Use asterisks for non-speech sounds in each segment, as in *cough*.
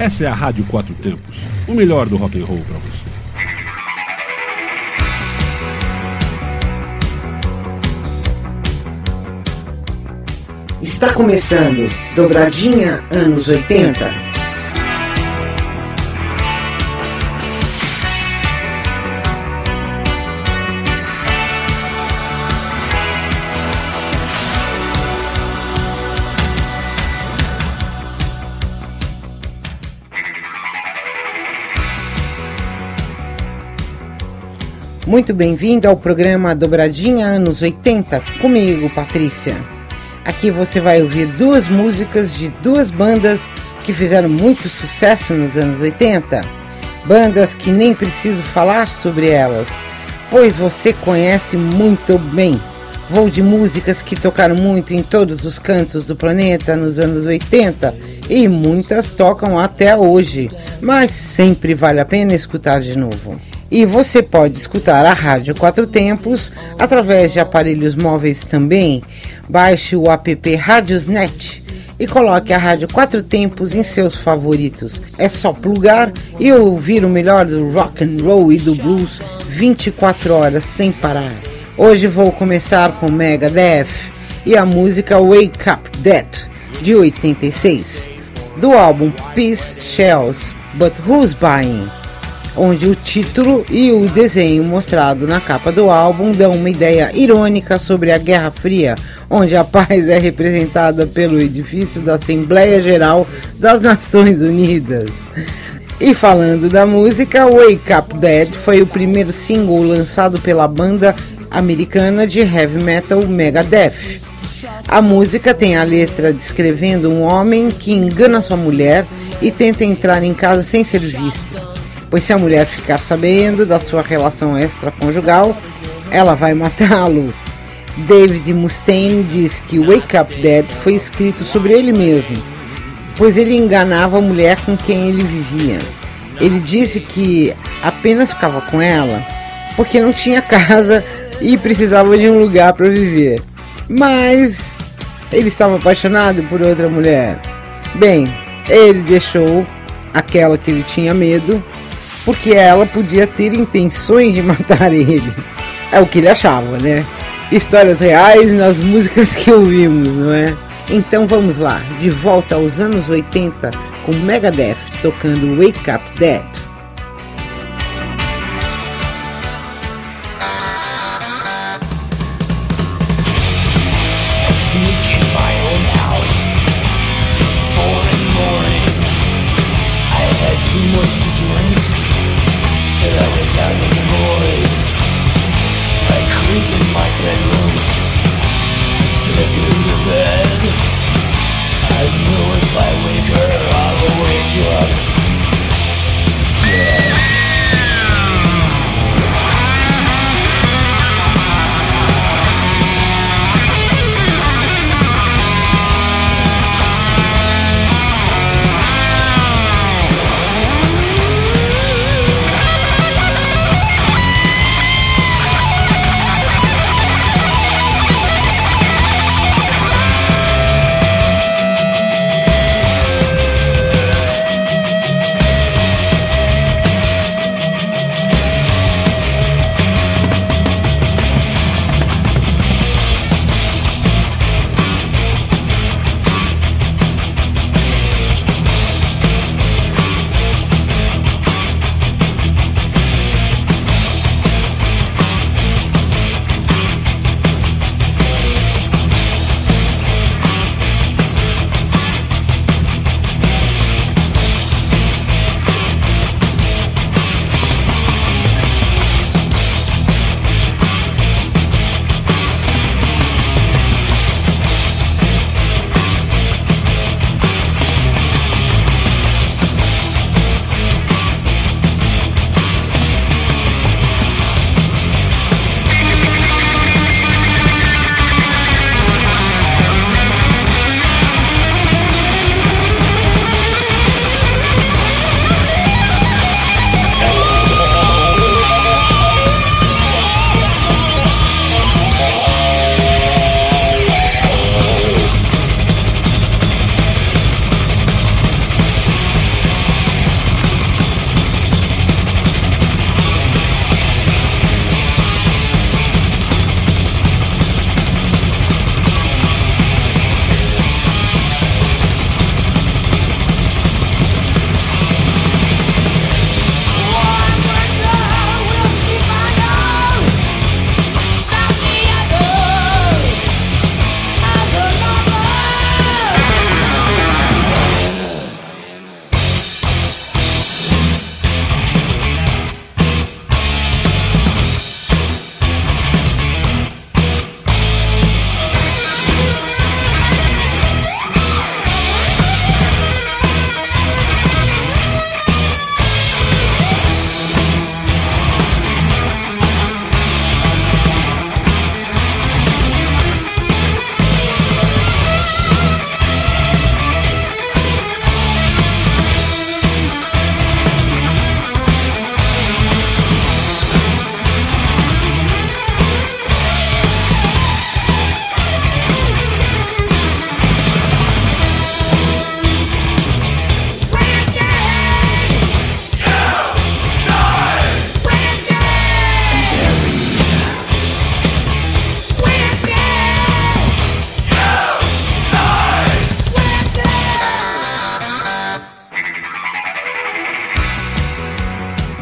Essa é a Rádio Quatro Tempos, o melhor do rock and roll para você. Está começando Dobradinha Anos 80. Muito bem-vindo ao programa Dobradinha Anos 80, comigo, Patrícia. Aqui você vai ouvir duas músicas de duas bandas que fizeram muito sucesso nos anos 80. Bandas que nem preciso falar sobre elas, pois você conhece muito bem. Vou de músicas que tocaram muito em todos os cantos do planeta nos anos 80 e muitas tocam até hoje, mas sempre vale a pena escutar de novo. E você pode escutar a Rádio Quatro Tempos através de aparelhos móveis também. Baixe o app Radiosnet e coloque a Rádio Quatro Tempos em seus favoritos. É só plugar e ouvir o melhor do rock and roll e do blues 24 horas sem parar. Hoje vou começar com Megadeth e a música Wake Up Dead de 86, do álbum Peace Shells, But Who's Buying? Onde o título e o desenho mostrado na capa do álbum dão uma ideia irônica sobre a Guerra Fria, onde a paz é representada pelo edifício da Assembleia Geral das Nações Unidas. E falando da música, Wake Up Dead foi o primeiro single lançado pela banda americana de heavy metal Megadeth. A música tem a letra descrevendo um homem que engana sua mulher e tenta entrar em casa sem ser visto pois se a mulher ficar sabendo da sua relação extraconjugal, ela vai matá-lo. David Mustaine diz que Wake Up Dead foi escrito sobre ele mesmo, pois ele enganava a mulher com quem ele vivia. Ele disse que apenas ficava com ela porque não tinha casa e precisava de um lugar para viver. Mas ele estava apaixonado por outra mulher. Bem, ele deixou aquela que ele tinha medo porque ela podia ter intenções de *laughs* matar ele. É o que ele achava, né? Histórias reais nas músicas que ouvimos, não é? Então vamos lá, de volta aos anos 80 com Megadeth tocando Wake Up Dead.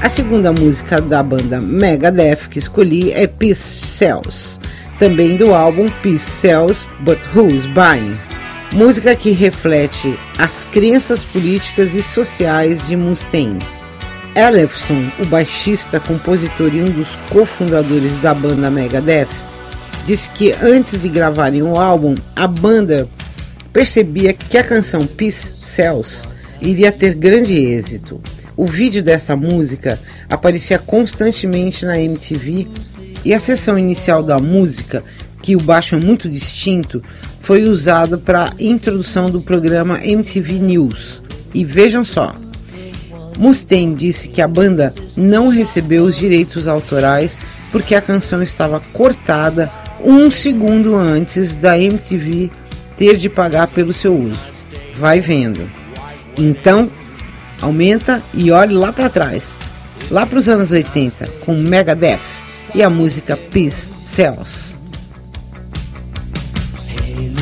A segunda música da banda Megadeth que escolhi é Peace Cells, também do álbum Peace Cells But Who's Buying? Música que reflete as crenças políticas e sociais de Mustaine. Ellefson, o baixista, compositor e um dos cofundadores da banda Megadeth, disse que antes de gravarem o álbum, a banda percebia que a canção Peace Cells iria ter grande êxito. O vídeo desta música aparecia constantemente na MTV e a sessão inicial da música, que o baixo é muito distinto, foi usado para a introdução do programa MTV News. E vejam só, Mustaine disse que a banda não recebeu os direitos autorais porque a canção estava cortada um segundo antes da MTV ter de pagar pelo seu uso. Vai vendo. Então, aumenta e olhe lá para trás, lá para os anos 80, com Megadeth e a música Peace Cells. Hey,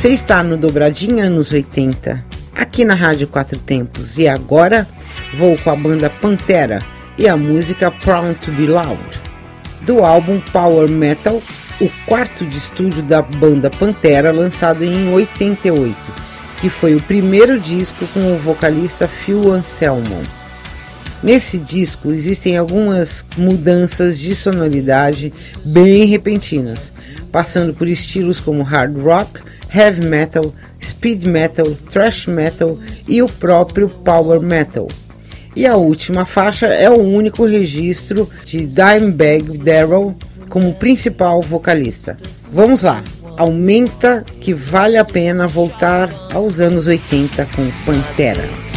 Você está no Dobradinha anos 80, aqui na Rádio Quatro Tempos. E agora vou com a banda Pantera e a música Proud to Be Loud, do álbum Power Metal, o quarto de estúdio da banda Pantera, lançado em 88, que foi o primeiro disco com o vocalista Phil Anselmo. Nesse disco existem algumas mudanças de sonoridade bem repentinas, passando por estilos como hard rock, heavy metal, speed metal, thrash metal e o próprio power metal. E a última faixa é o único registro de Dimebag Darrell como principal vocalista. Vamos lá, aumenta que vale a pena voltar aos anos 80 com Pantera.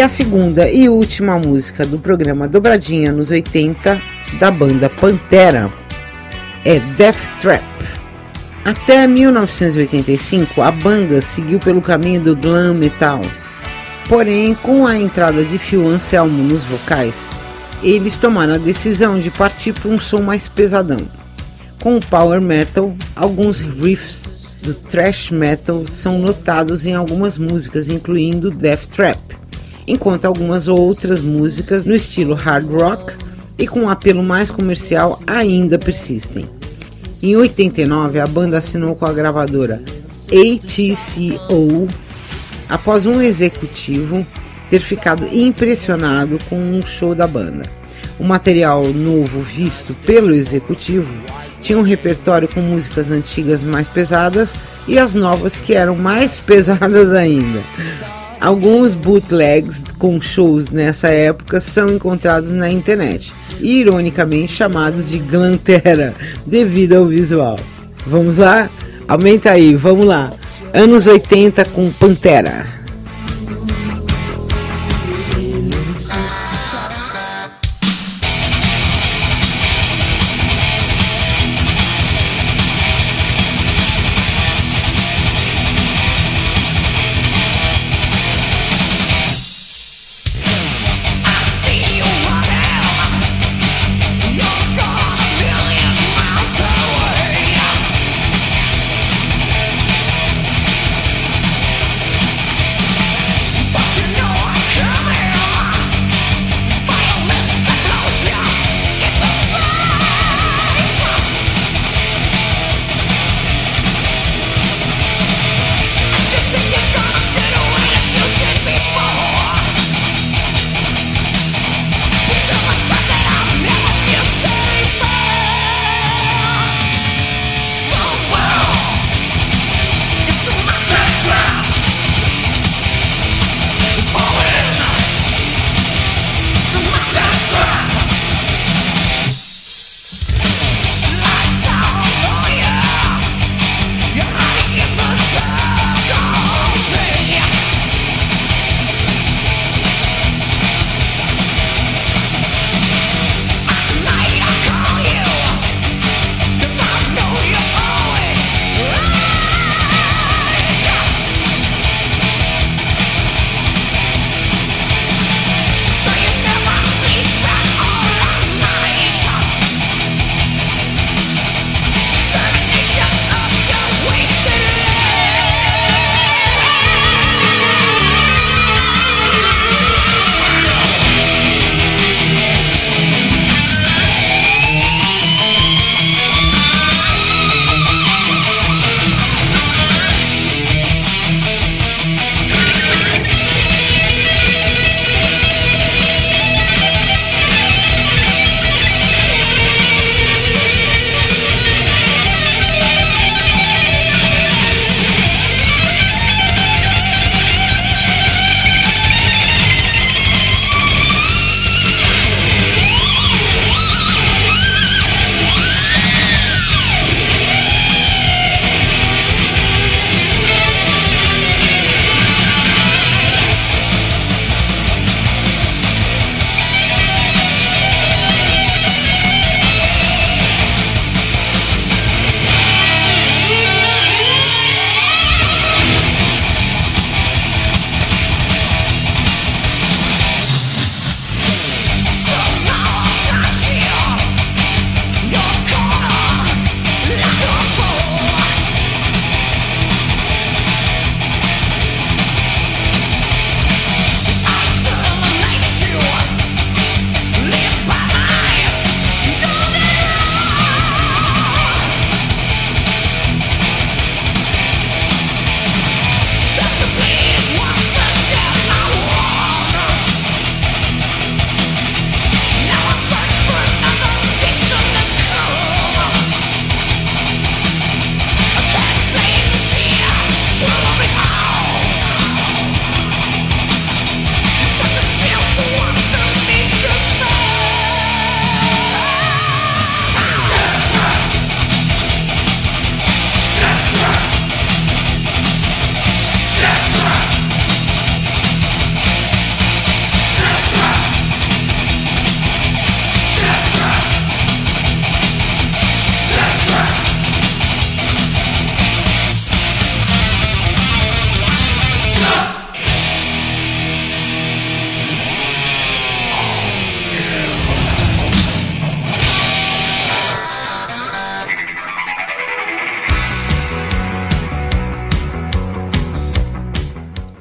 E a segunda e última música do programa Dobradinha nos 80 da banda Pantera é Death Trap, Até 1985, a banda seguiu pelo caminho do glam metal. Porém, com a entrada de Phil Anselmo nos vocais, eles tomaram a decisão de partir para um som mais pesadão. Com o power metal, alguns riffs do thrash metal são notados em algumas músicas, incluindo Death Trap, enquanto algumas outras músicas no estilo hard rock e com um apelo mais comercial ainda persistem. Em 89, a banda assinou com a gravadora ATCO após um executivo ter ficado impressionado com um show da banda. O material novo visto pelo executivo tinha um repertório com músicas antigas mais pesadas e as novas que eram mais *laughs* pesadas ainda. Alguns bootlegs com shows nessa época são encontrados na internet, ironicamente chamados de Glantera, devido ao visual. Vamos lá? Aumenta aí, vamos lá. Anos 80 com Pantera.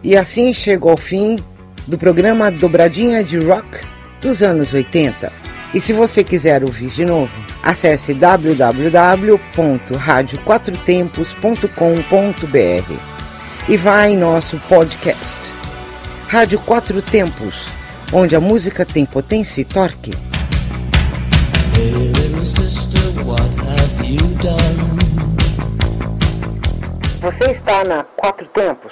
E assim chegou ao fim do programa Dobradinha de Rock dos anos 80. E se você quiser ouvir de novo, acesse www.radioquatrotempos.com.br e vá em nosso podcast. Rádio Quatro Tempos, onde a música tem potência e torque. Você está na Quatro Tempos.